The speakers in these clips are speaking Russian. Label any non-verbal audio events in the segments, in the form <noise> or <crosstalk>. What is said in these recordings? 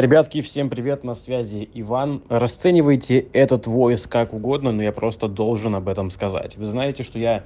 Ребятки, всем привет, на связи Иван. Расценивайте этот войс как угодно, но я просто должен об этом сказать. Вы знаете, что я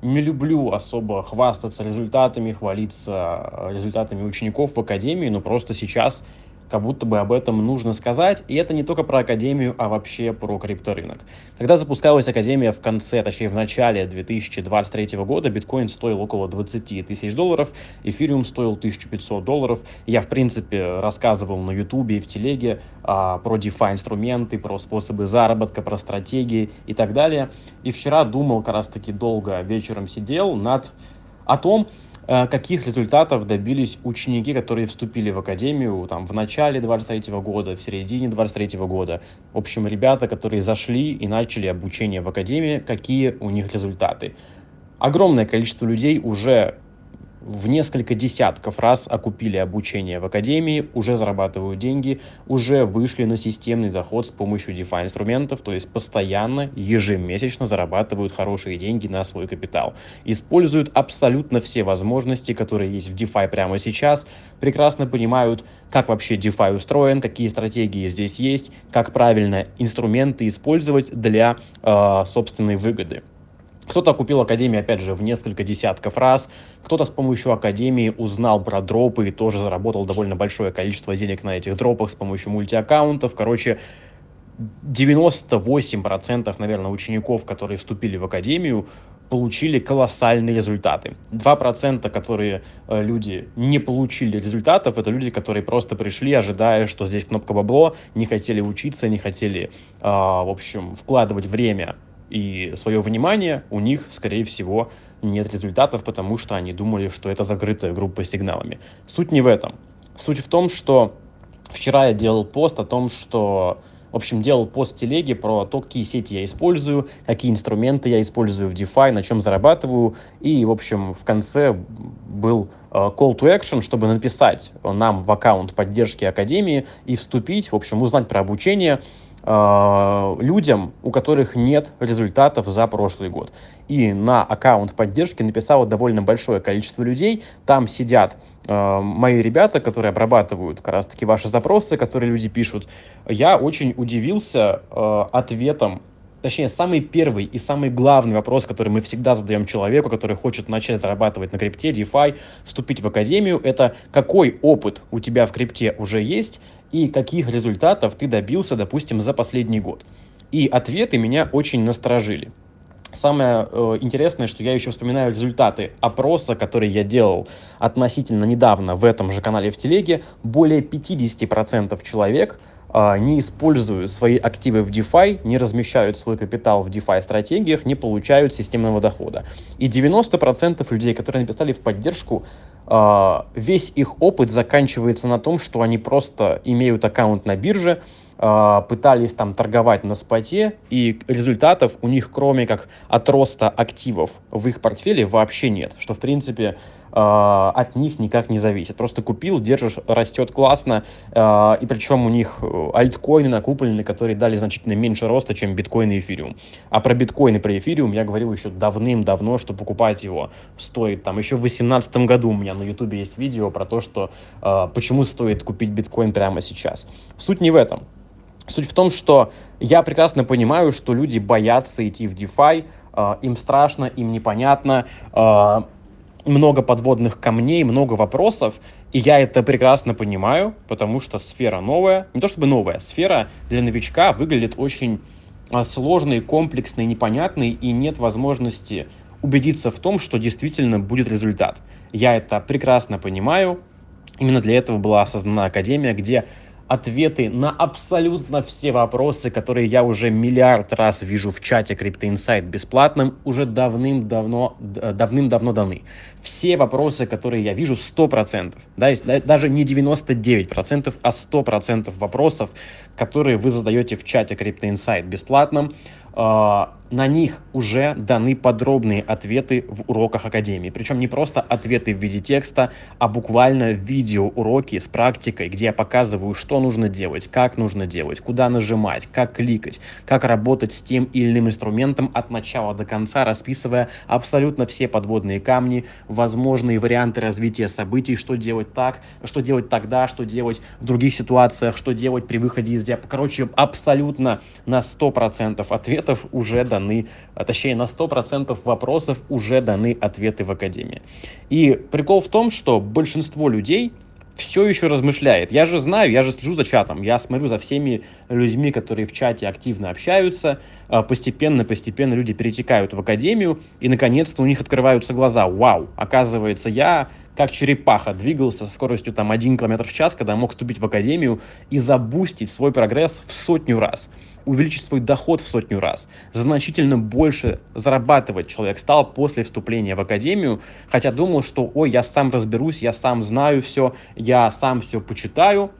не люблю особо хвастаться результатами, хвалиться результатами учеников в академии, но просто сейчас как будто бы об этом нужно сказать. И это не только про Академию, а вообще про крипторынок. Когда запускалась Академия в конце, точнее в начале 2023 года, биткоин стоил около 20 тысяч долларов, эфириум стоил 1500 долларов. Я, в принципе, рассказывал на ютубе и в телеге а, про DeFi инструменты, про способы заработка, про стратегии и так далее. И вчера думал, как раз таки долго вечером сидел над о том, каких результатов добились ученики, которые вступили в академию там, в начале 23 года, в середине 23 года. В общем, ребята, которые зашли и начали обучение в академии, какие у них результаты. Огромное количество людей уже в несколько десятков раз окупили обучение в академии, уже зарабатывают деньги, уже вышли на системный доход с помощью DeFi инструментов, то есть постоянно, ежемесячно зарабатывают хорошие деньги на свой капитал. Используют абсолютно все возможности, которые есть в DeFi прямо сейчас, прекрасно понимают, как вообще DeFi устроен, какие стратегии здесь есть, как правильно инструменты использовать для э, собственной выгоды. Кто-то купил Академию, опять же, в несколько десятков раз, кто-то с помощью Академии узнал про дропы и тоже заработал довольно большое количество денег на этих дропах с помощью мультиаккаунтов. Короче, 98%, наверное, учеников, которые вступили в Академию, получили колоссальные результаты. 2%, которые э, люди не получили результатов, это люди, которые просто пришли, ожидая, что здесь кнопка бабло, не хотели учиться, не хотели, э, в общем, вкладывать время и свое внимание, у них, скорее всего, нет результатов, потому что они думали, что это закрытая группа сигналами. Суть не в этом. Суть в том, что вчера я делал пост о том, что в общем, делал пост в телеге про то, какие сети я использую, какие инструменты я использую в DeFi, на чем зарабатываю. И, в общем, в конце был э, call to action, чтобы написать нам в аккаунт поддержки Академии и вступить, в общем, узнать про обучение, людям, у которых нет результатов за прошлый год. И на аккаунт поддержки написало довольно большое количество людей. Там сидят э, мои ребята, которые обрабатывают как раз таки ваши запросы, которые люди пишут. Я очень удивился э, ответом точнее, самый первый и самый главный вопрос, который мы всегда задаем человеку, который хочет начать зарабатывать на крипте, DeFi, вступить в академию, это какой опыт у тебя в крипте уже есть и каких результатов ты добился, допустим, за последний год. И ответы меня очень насторожили. Самое э, интересное, что я еще вспоминаю результаты опроса, который я делал относительно недавно в этом же канале в Телеге. Более 50% человек не используют свои активы в DeFi, не размещают свой капитал в DeFi стратегиях, не получают системного дохода. И 90% людей, которые написали в поддержку, а, весь их опыт заканчивается на том, что они просто имеют аккаунт на бирже, а, пытались там торговать на споте, и результатов у них, кроме как от роста активов в их портфеле, вообще нет. Что, в принципе, а, от них никак не зависит. Просто купил, держишь, растет классно, а, и причем у них э, альткоины накуплены, которые дали значительно меньше роста, чем биткоин и эфириум. А про биткоин и про эфириум я говорил еще давным-давно, что покупать его стоит там еще в 2018 году у меня на ютубе есть видео про то, что почему стоит купить биткоин прямо сейчас. Суть не в этом. Суть в том, что я прекрасно понимаю, что люди боятся идти в DeFi, им страшно, им непонятно, много подводных камней, много вопросов, и я это прекрасно понимаю, потому что сфера новая, не то чтобы новая, сфера для новичка выглядит очень э, сложной, комплексной, непонятной, и нет возможности убедиться в том, что действительно будет результат. Я это прекрасно понимаю, именно для этого была создана Академия, где ответы на абсолютно все вопросы, которые я уже миллиард раз вижу в чате Crypto Insight бесплатным, уже давным-давно давным-давно даны. Все вопросы, которые я вижу, 100%, да, даже не 99%, а 100% вопросов, которые вы задаете в чате Crypto Insight бесплатным, на них уже даны подробные ответы в уроках Академии. Причем не просто ответы в виде текста, а буквально видеоуроки с практикой, где я показываю, что нужно делать, как нужно делать, куда нажимать, как кликать, как работать с тем или иным инструментом от начала до конца, расписывая абсолютно все подводные камни, возможные варианты развития событий, что делать так, что делать тогда, что делать в других ситуациях, что делать при выходе из диапазона. Короче, абсолютно на 100% ответов уже даны а точнее на 100% вопросов уже даны ответы в Академии. И прикол в том, что большинство людей все еще размышляет. Я же знаю, я же слежу за чатом, я смотрю за всеми людьми, которые в чате активно общаются. Постепенно-постепенно люди перетекают в академию, и наконец-то у них открываются глаза. Вау, оказывается, я как черепаха двигался со скоростью там 1 км в час, когда мог вступить в академию и забустить свой прогресс в сотню раз увеличить свой доход в сотню раз. Значительно больше зарабатывать человек стал после вступления в академию, хотя думал, что ой, я сам разберусь, я сам знаю все, я сам все почитаю.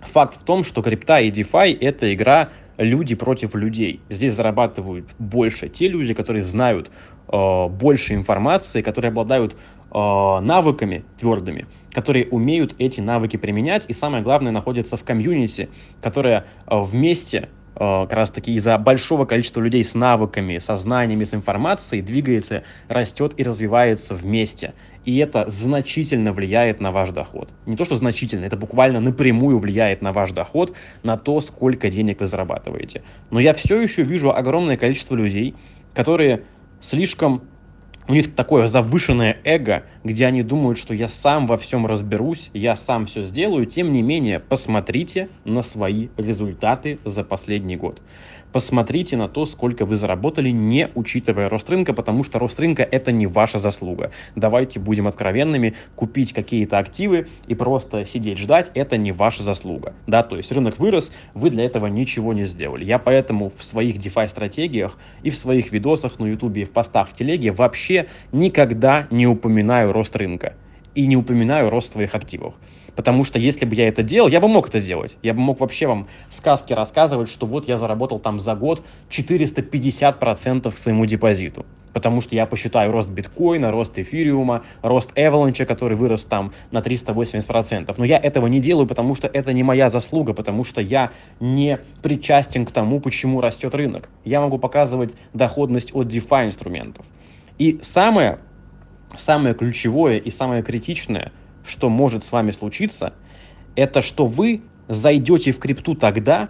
Факт в том, что крипта и DeFi — это игра люди против людей. Здесь зарабатывают больше те люди, которые знают э, больше информации, которые обладают э, навыками твердыми, которые умеют эти навыки применять, и самое главное, находятся в комьюнити, которая э, вместе как раз таки из-за большого количества людей с навыками, со знаниями, с информацией двигается, растет и развивается вместе. И это значительно влияет на ваш доход. Не то, что значительно, это буквально напрямую влияет на ваш доход, на то, сколько денег вы зарабатываете. Но я все еще вижу огромное количество людей, которые слишком у них такое завышенное эго, где они думают, что я сам во всем разберусь, я сам все сделаю. Тем не менее, посмотрите на свои результаты за последний год посмотрите на то, сколько вы заработали, не учитывая рост рынка, потому что рост рынка это не ваша заслуга. Давайте будем откровенными, купить какие-то активы и просто сидеть ждать, это не ваша заслуга. Да, то есть рынок вырос, вы для этого ничего не сделали. Я поэтому в своих DeFi стратегиях и в своих видосах на YouTube и в постах в телеге вообще никогда не упоминаю рост рынка и не упоминаю рост своих активов. Потому что если бы я это делал, я бы мог это делать. Я бы мог вообще вам сказки рассказывать, что вот я заработал там за год 450% к своему депозиту. Потому что я посчитаю рост биткоина, рост эфириума, рост Avalanche, который вырос там на 380%. Но я этого не делаю, потому что это не моя заслуга, потому что я не причастен к тому, почему растет рынок. Я могу показывать доходность от DeFi инструментов. И самое, самое ключевое и самое критичное – что может с вами случиться, это что вы зайдете в крипту тогда,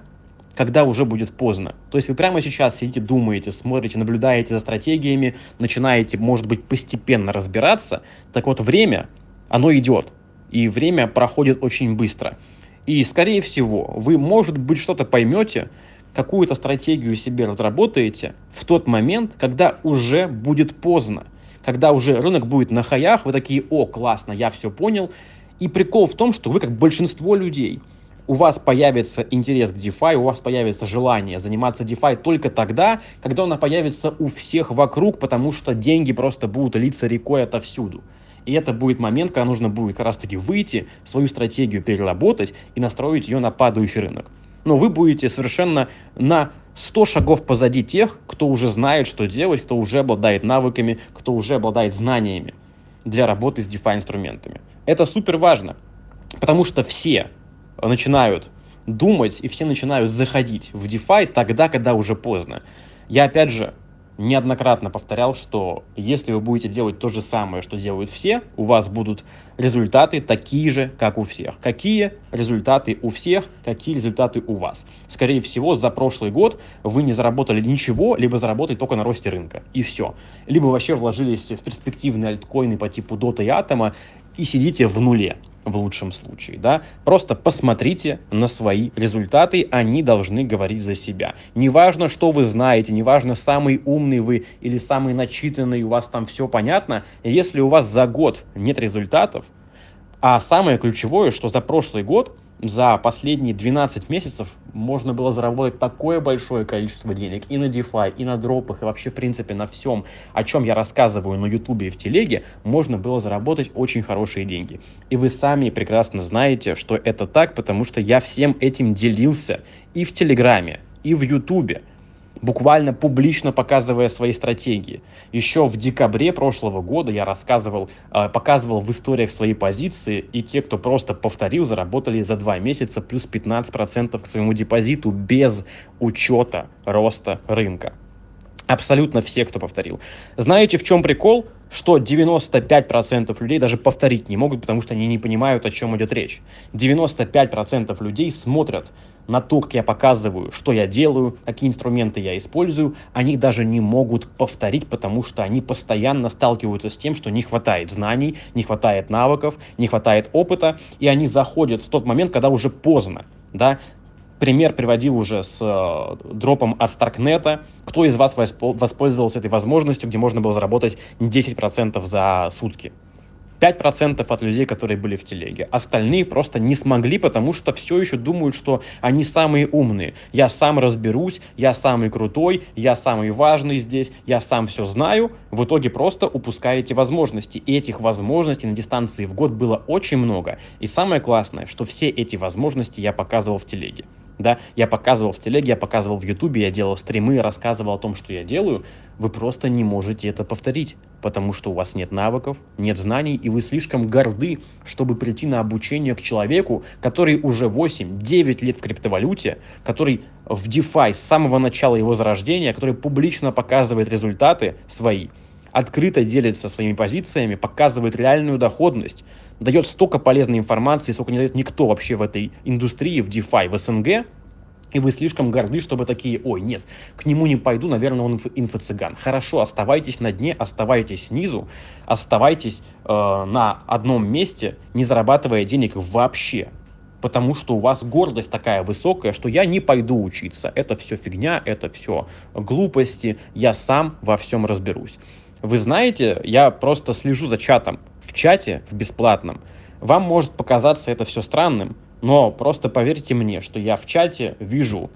когда уже будет поздно. То есть вы прямо сейчас сидите, думаете, смотрите, наблюдаете за стратегиями, начинаете, может быть, постепенно разбираться. Так вот, время, оно идет. И время проходит очень быстро. И, скорее всего, вы, может быть, что-то поймете, какую-то стратегию себе разработаете в тот момент, когда уже будет поздно когда уже рынок будет на хаях, вы такие, о, классно, я все понял. И прикол в том, что вы, как большинство людей, у вас появится интерес к DeFi, у вас появится желание заниматься DeFi только тогда, когда она появится у всех вокруг, потому что деньги просто будут литься рекой отовсюду. И это будет момент, когда нужно будет как раз-таки выйти, свою стратегию переработать и настроить ее на падающий рынок. Но вы будете совершенно на 100 шагов позади тех, кто уже знает, что делать, кто уже обладает навыками, кто уже обладает знаниями для работы с DeFi инструментами. Это супер важно, потому что все начинают думать и все начинают заходить в DeFi тогда, когда уже поздно. Я опять же неоднократно повторял, что если вы будете делать то же самое, что делают все, у вас будут результаты такие же, как у всех. Какие результаты у всех, какие результаты у вас. Скорее всего, за прошлый год вы не заработали ничего, либо заработали только на росте рынка, и все. Либо вообще вложились в перспективные альткоины по типу Dota и Атома, и сидите в нуле в лучшем случае, да, просто посмотрите на свои результаты, они должны говорить за себя. Неважно, что вы знаете, неважно, самый умный вы или самый начитанный, у вас там все понятно, если у вас за год нет результатов, а самое ключевое, что за прошлый год за последние 12 месяцев можно было заработать такое большое количество денег и на DeFi, и на дропах, и вообще, в принципе, на всем, о чем я рассказываю на YouTube и в телеге, можно было заработать очень хорошие деньги. И вы сами прекрасно знаете, что это так, потому что я всем этим делился и в Телеграме, и в Ютубе. Буквально публично показывая свои стратегии. Еще в декабре прошлого года я рассказывал, э, показывал в историях свои позиции, и те, кто просто повторил, заработали за два месяца плюс 15% к своему депозиту без учета роста рынка. Абсолютно все, кто повторил. Знаете, в чем прикол? Что 95% людей даже повторить не могут, потому что они не понимают, о чем идет речь. 95% людей смотрят на то, как я показываю, что я делаю, какие инструменты я использую, они даже не могут повторить, потому что они постоянно сталкиваются с тем, что не хватает знаний, не хватает навыков, не хватает опыта, и они заходят в тот момент, когда уже поздно. Да? Пример приводил уже с э, дропом от Старкнета. Кто из вас воспользовался этой возможностью, где можно было заработать 10% за сутки? 5% от людей, которые были в телеге. Остальные просто не смогли, потому что все еще думают, что они самые умные. Я сам разберусь, я самый крутой, я самый важный здесь, я сам все знаю. В итоге просто упускаете возможности. И этих возможностей на дистанции в год было очень много. И самое классное, что все эти возможности я показывал в телеге да, я показывал в телеге, я показывал в ютубе, я делал стримы, рассказывал о том, что я делаю, вы просто не можете это повторить, потому что у вас нет навыков, нет знаний, и вы слишком горды, чтобы прийти на обучение к человеку, который уже 8-9 лет в криптовалюте, который в DeFi с самого начала его зарождения, который публично показывает результаты свои, открыто делится своими позициями, показывает реальную доходность, дает столько полезной информации, сколько не дает никто вообще в этой индустрии, в DeFi, в СНГ, и вы слишком горды, чтобы такие, ой, нет, к нему не пойду, наверное, он инфо-цыган. Хорошо, оставайтесь на дне, оставайтесь снизу, оставайтесь э, на одном месте, не зарабатывая денег вообще. Потому что у вас гордость такая высокая, что я не пойду учиться. Это все фигня, это все глупости, я сам во всем разберусь. Вы знаете, я просто слежу за чатом в чате, в бесплатном. Вам может показаться это все странным, но просто поверьте мне, что я в чате вижу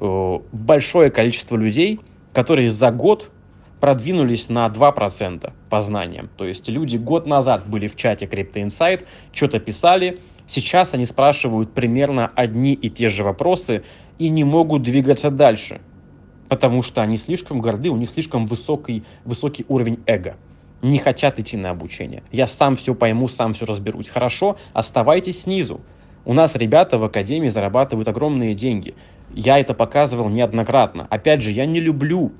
э, большое количество людей, которые за год продвинулись на 2% по знаниям. То есть люди год назад были в чате Crypto Insight, что-то писали, сейчас они спрашивают примерно одни и те же вопросы и не могут двигаться дальше потому что они слишком горды, у них слишком высокий, высокий уровень эго. Не хотят идти на обучение. Я сам все пойму, сам все разберусь. Хорошо, оставайтесь снизу. У нас ребята в академии зарабатывают огромные деньги. Я это показывал неоднократно. Опять же, я не люблю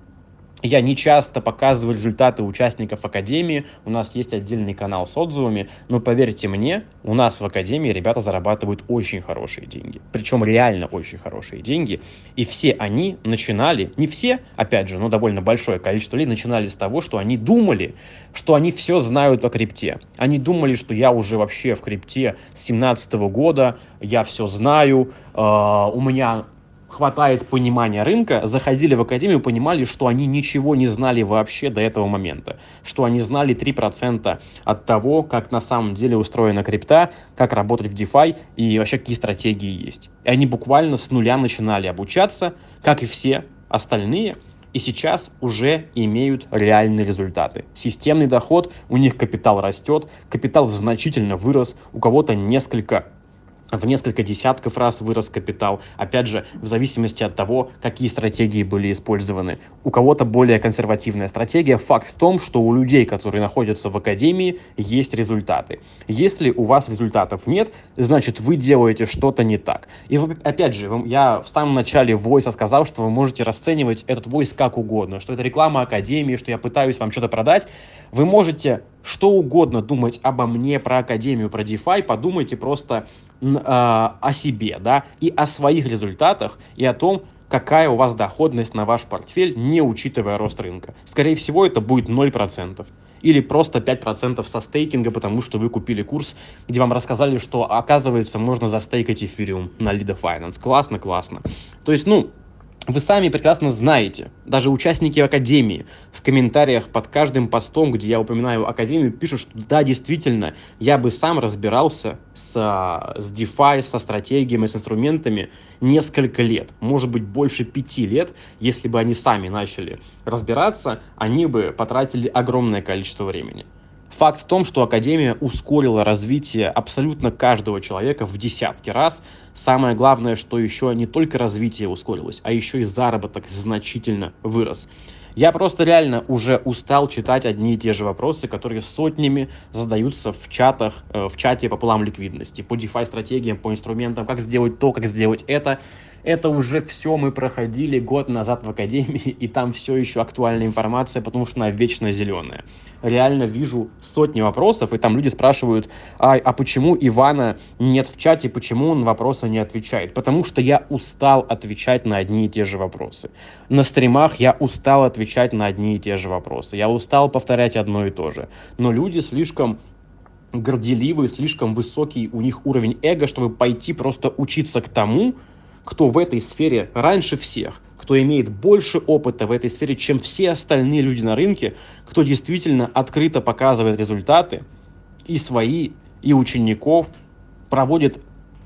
я не часто показываю результаты участников Академии, у нас есть отдельный канал с отзывами, но поверьте мне, у нас в Академии ребята зарабатывают очень хорошие деньги, причем реально очень хорошие деньги, и все они начинали, не все, опять же, но довольно большое количество людей начинали с того, что они думали, что они все знают о крипте. Они думали, что я уже вообще в крипте с 17 года, я все знаю, э, у меня хватает понимания рынка, заходили в академию, понимали, что они ничего не знали вообще до этого момента, что они знали 3% от того, как на самом деле устроена крипта, как работать в DeFi и вообще какие стратегии есть. И они буквально с нуля начинали обучаться, как и все остальные, и сейчас уже имеют реальные результаты. Системный доход, у них капитал растет, капитал значительно вырос, у кого-то несколько в несколько десятков раз вырос капитал. Опять же, в зависимости от того, какие стратегии были использованы. У кого-то более консервативная стратегия. Факт в том, что у людей, которые находятся в академии, есть результаты. Если у вас результатов нет, значит вы делаете что-то не так. И опять же, я в самом начале войса сказал, что вы можете расценивать этот войс как угодно, что это реклама академии, что я пытаюсь вам что-то продать. Вы можете что угодно думать обо мне, про Академию, про DeFi, подумайте просто о себе, да, и о своих результатах, и о том, какая у вас доходность на ваш портфель, не учитывая рост рынка. Скорее всего, это будет 0%. Или просто 5% со стейкинга, потому что вы купили курс, где вам рассказали, что, оказывается, можно застейкать эфириум на Lida Finance. Классно, классно. То есть, ну, вы сами прекрасно знаете, даже участники Академии в комментариях под каждым постом, где я упоминаю Академию, пишут, что да, действительно, я бы сам разбирался с, с DeFi, со стратегиями, с инструментами несколько лет, может быть больше пяти лет, если бы они сами начали разбираться, они бы потратили огромное количество времени. Факт в том, что Академия ускорила развитие абсолютно каждого человека в десятки раз. Самое главное, что еще не только развитие ускорилось, а еще и заработок значительно вырос. Я просто реально уже устал читать одни и те же вопросы, которые сотнями задаются в чатах, э, в чате по плам ликвидности, по DeFi стратегиям, по инструментам, как сделать то, как сделать это. Это уже все мы проходили год назад в Академии, и там все еще актуальная информация, потому что она вечно зеленая. Реально вижу сотни вопросов, и там люди спрашивают, а, а почему Ивана нет в чате, почему он вопросы не отвечает? Потому что я устал отвечать на одни и те же вопросы. На стримах я устал отвечать на одни и те же вопросы. Я устал повторять одно и то же. Но люди слишком горделивые, слишком высокий у них уровень эго, чтобы пойти просто учиться к тому, кто в этой сфере раньше всех, кто имеет больше опыта в этой сфере, чем все остальные люди на рынке, кто действительно открыто показывает результаты и свои, и учеников, проводит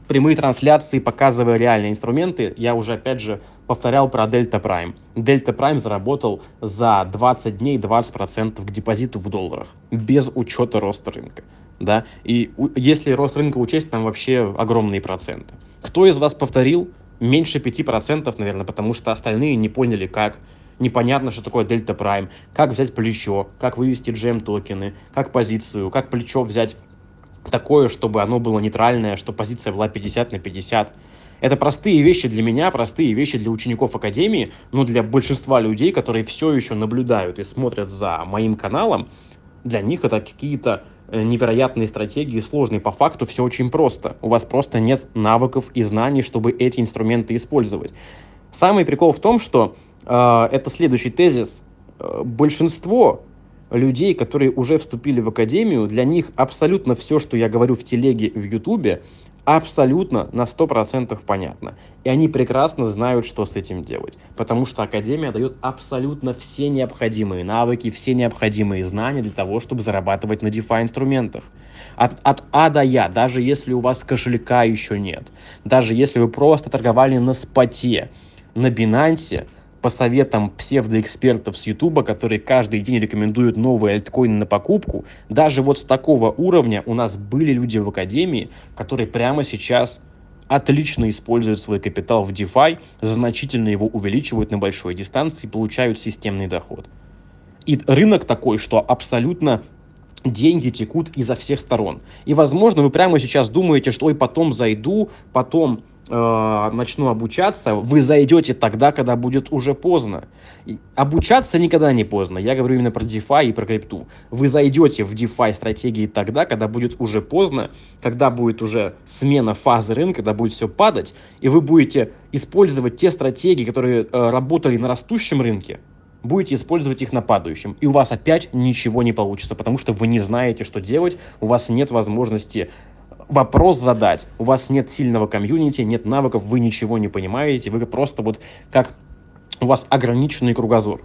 прямые трансляции, показывая реальные инструменты. Я уже, опять же, повторял про Delta Prime. Delta Prime заработал за 20 дней 20% к депозиту в долларах, без учета роста рынка. Да? И если рост рынка учесть, там вообще огромные проценты. Кто из вас повторил меньше 5%, наверное, потому что остальные не поняли, как. Непонятно, что такое Delta Prime, как взять плечо, как вывести джем токены, как позицию, как плечо взять такое, чтобы оно было нейтральное, чтобы позиция была 50 на 50. Это простые вещи для меня, простые вещи для учеников Академии, но для большинства людей, которые все еще наблюдают и смотрят за моим каналом, для них это какие-то невероятные стратегии, сложные. По факту все очень просто. У вас просто нет навыков и знаний, чтобы эти инструменты использовать. Самый прикол в том, что э, это следующий тезис. Э, большинство людей, которые уже вступили в академию, для них абсолютно все, что я говорю в телеге, в ютубе, абсолютно на 100% понятно. И они прекрасно знают, что с этим делать. Потому что Академия дает абсолютно все необходимые навыки, все необходимые знания для того, чтобы зарабатывать на DeFi инструментах. От, от А до Я, даже если у вас кошелька еще нет, даже если вы просто торговали на споте, на Binance, по советам псевдоэкспертов с Ютуба, которые каждый день рекомендуют новые альткоины на покупку, даже вот с такого уровня у нас были люди в Академии, которые прямо сейчас отлично используют свой капитал в DeFi, значительно его увеличивают на большой дистанции и получают системный доход. И рынок такой, что абсолютно деньги текут изо всех сторон. И, возможно, вы прямо сейчас думаете, что ой, потом зайду, потом э, начну обучаться, вы зайдете тогда, когда будет уже поздно. И обучаться никогда не поздно. Я говорю именно про DeFi и про крипту. Вы зайдете в DeFi стратегии тогда, когда будет уже поздно, когда будет уже смена фазы рынка, когда будет все падать, и вы будете использовать те стратегии, которые э, работали на растущем рынке, будете использовать их на падающем, и у вас опять ничего не получится, потому что вы не знаете, что делать, у вас нет возможности вопрос задать. У вас нет сильного комьюнити, нет навыков, вы ничего не понимаете, вы просто вот как у вас ограниченный кругозор.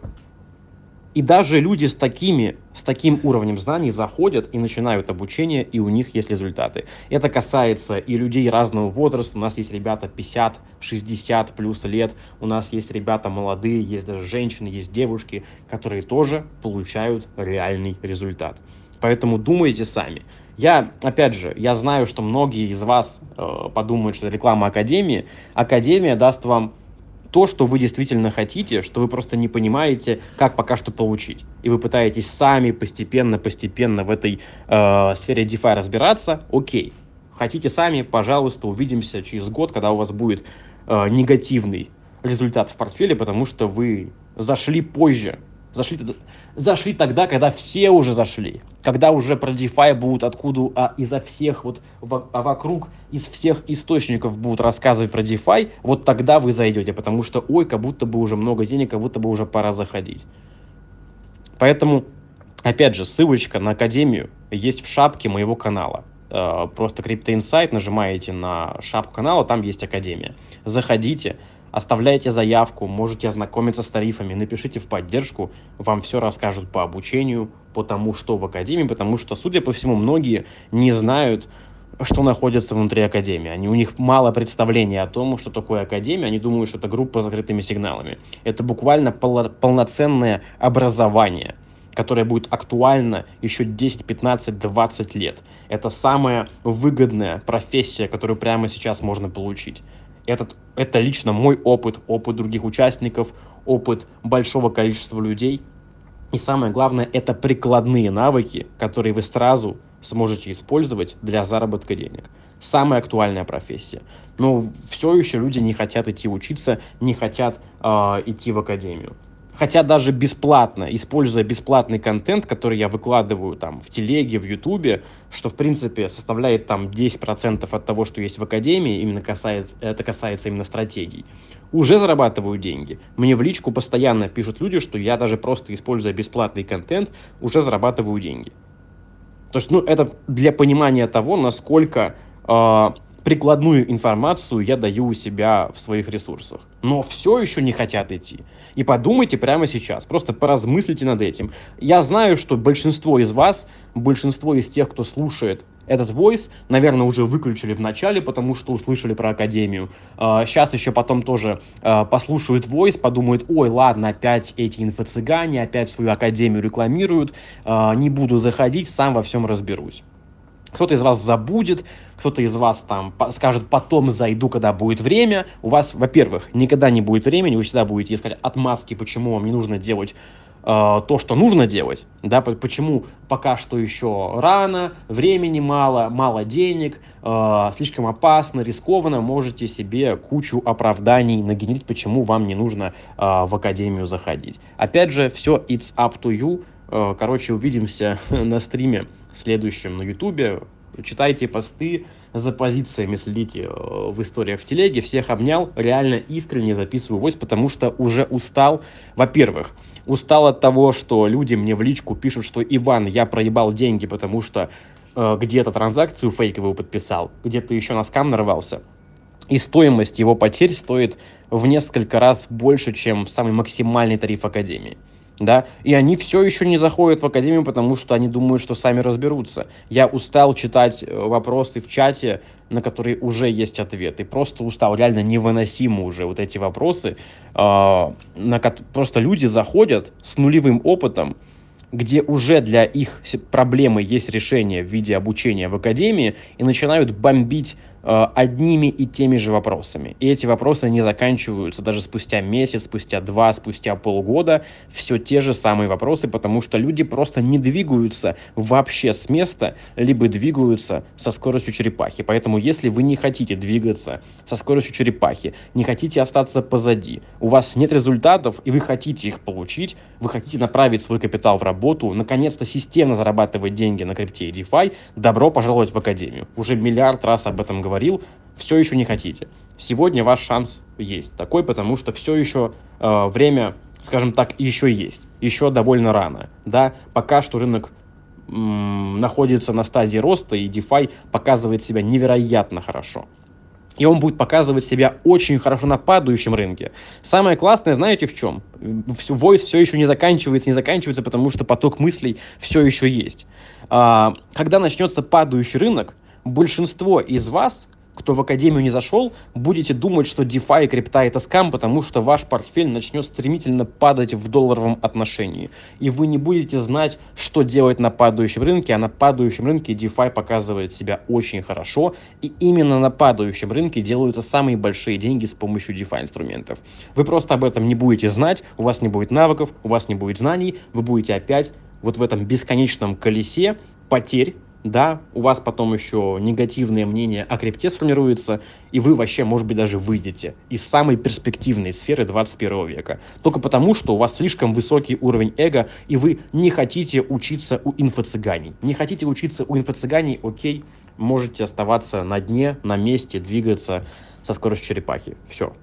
И даже люди с, такими, с таким уровнем знаний заходят и начинают обучение, и у них есть результаты. Это касается и людей разного возраста. У нас есть ребята 50, 60 плюс лет. У нас есть ребята молодые, есть даже женщины, есть девушки, которые тоже получают реальный результат. Поэтому думайте сами. Я, опять же, я знаю, что многие из вас э, подумают, что реклама Академии. Академия даст вам то, что вы действительно хотите, что вы просто не понимаете, как пока что получить. И вы пытаетесь сами постепенно-постепенно в этой э, сфере DeFi разбираться. Окей. Хотите сами, пожалуйста, увидимся через год, когда у вас будет э, негативный результат в портфеле, потому что вы зашли позже, Зашли, зашли тогда, когда все уже зашли. Когда уже про DeFi будут откуда а изо всех, вот а вокруг из всех источников будут рассказывать про DeFi, вот тогда вы зайдете, потому что, ой, как будто бы уже много денег, как будто бы уже пора заходить. Поэтому, опять же, ссылочка на Академию есть в шапке моего канала. Э, просто Crypto Insight нажимаете на шапку канала, там есть Академия. Заходите, Оставляйте заявку, можете ознакомиться с тарифами, напишите в поддержку, вам все расскажут по обучению, по тому, что в Академии, потому что, судя по всему, многие не знают, что находится внутри Академии. Они, у них мало представления о том, что такое Академия, они думают, что это группа с закрытыми сигналами. Это буквально пол, полноценное образование. которая будет актуальна еще 10, 15, 20 лет. Это самая выгодная профессия, которую прямо сейчас можно получить. Этот, это лично мой опыт, опыт других участников, опыт большого количества людей. И самое главное, это прикладные навыки, которые вы сразу сможете использовать для заработка денег. Самая актуальная профессия. Но все еще люди не хотят идти учиться, не хотят э, идти в академию. Хотя даже бесплатно, используя бесплатный контент, который я выкладываю там в телеге, в ютубе, что в принципе составляет там 10% от того, что есть в академии, именно касается, это касается именно стратегий, уже зарабатываю деньги. Мне в личку постоянно пишут люди, что я даже просто используя бесплатный контент, уже зарабатываю деньги. То есть, ну, это для понимания того, насколько э, прикладную информацию я даю у себя в своих ресурсах. Но все еще не хотят идти. И подумайте прямо сейчас, просто поразмыслите над этим. Я знаю, что большинство из вас, большинство из тех, кто слушает этот voice, наверное, уже выключили в начале, потому что услышали про Академию. Сейчас а, еще потом тоже а, послушают voice, подумают, ой, ладно, опять эти инфо-цыгане, опять свою Академию рекламируют, а, не буду заходить, сам во всем разберусь. Кто-то из вас забудет, кто-то из вас там скажет, потом зайду, когда будет время. У вас, во-первых, никогда не будет времени, вы всегда будете искать отмазки, почему вам не нужно делать э, то, что нужно делать, да, почему пока что еще рано, времени мало, мало денег, э, слишком опасно, рискованно, можете себе кучу оправданий нагенерить, почему вам не нужно э, в академию заходить. Опять же, все it's up to you. Э, короче, увидимся <laughs> на стриме следующем на Ютубе. Читайте посты, за позициями следите э, в историях в телеге. Всех обнял, реально искренне записываю войс, потому что уже устал. Во-первых, устал от того, что люди мне в личку пишут, что Иван, я проебал деньги, потому что э, где-то транзакцию фейковую подписал, где-то еще на скам нарвался. И стоимость его потерь стоит в несколько раз больше, чем самый максимальный тариф Академии да, и они все еще не заходят в академию, потому что они думают, что сами разберутся. Я устал читать э, вопросы в чате, на которые уже есть ответы, просто устал, реально невыносимо уже вот эти вопросы, э, на просто люди заходят с нулевым опытом, где уже для их проблемы есть решение в виде обучения в академии, и начинают бомбить одними и теми же вопросами. И эти вопросы не заканчиваются даже спустя месяц, спустя два, спустя полгода. Все те же самые вопросы, потому что люди просто не двигаются вообще с места, либо двигаются со скоростью черепахи. Поэтому если вы не хотите двигаться со скоростью черепахи, не хотите остаться позади, у вас нет результатов, и вы хотите их получить, вы хотите направить свой капитал в работу, наконец-то системно зарабатывать деньги на крипте и DeFi, добро пожаловать в Академию. Уже миллиард раз об этом говорю говорил, все еще не хотите. Сегодня ваш шанс есть такой, потому что все еще э, время, скажем так, еще есть. Еще довольно рано. Да? Пока что рынок находится на стадии роста, и DeFi показывает себя невероятно хорошо. И он будет показывать себя очень хорошо на падающем рынке. Самое классное, знаете, в чем? Voice все еще не заканчивается, не заканчивается, потому что поток мыслей все еще есть. А, когда начнется падающий рынок, большинство из вас, кто в академию не зашел, будете думать, что DeFi и крипта это скам, потому что ваш портфель начнет стремительно падать в долларовом отношении. И вы не будете знать, что делать на падающем рынке, а на падающем рынке DeFi показывает себя очень хорошо. И именно на падающем рынке делаются самые большие деньги с помощью DeFi инструментов. Вы просто об этом не будете знать, у вас не будет навыков, у вас не будет знаний, вы будете опять вот в этом бесконечном колесе потерь, да, у вас потом еще негативное мнение о крипте сформируется, и вы вообще, может быть, даже выйдете из самой перспективной сферы 21 века. Только потому, что у вас слишком высокий уровень эго, и вы не хотите учиться у инфо-цыганей. Не хотите учиться у инфо-цыганей, окей, можете оставаться на дне, на месте, двигаться со скоростью черепахи. Все.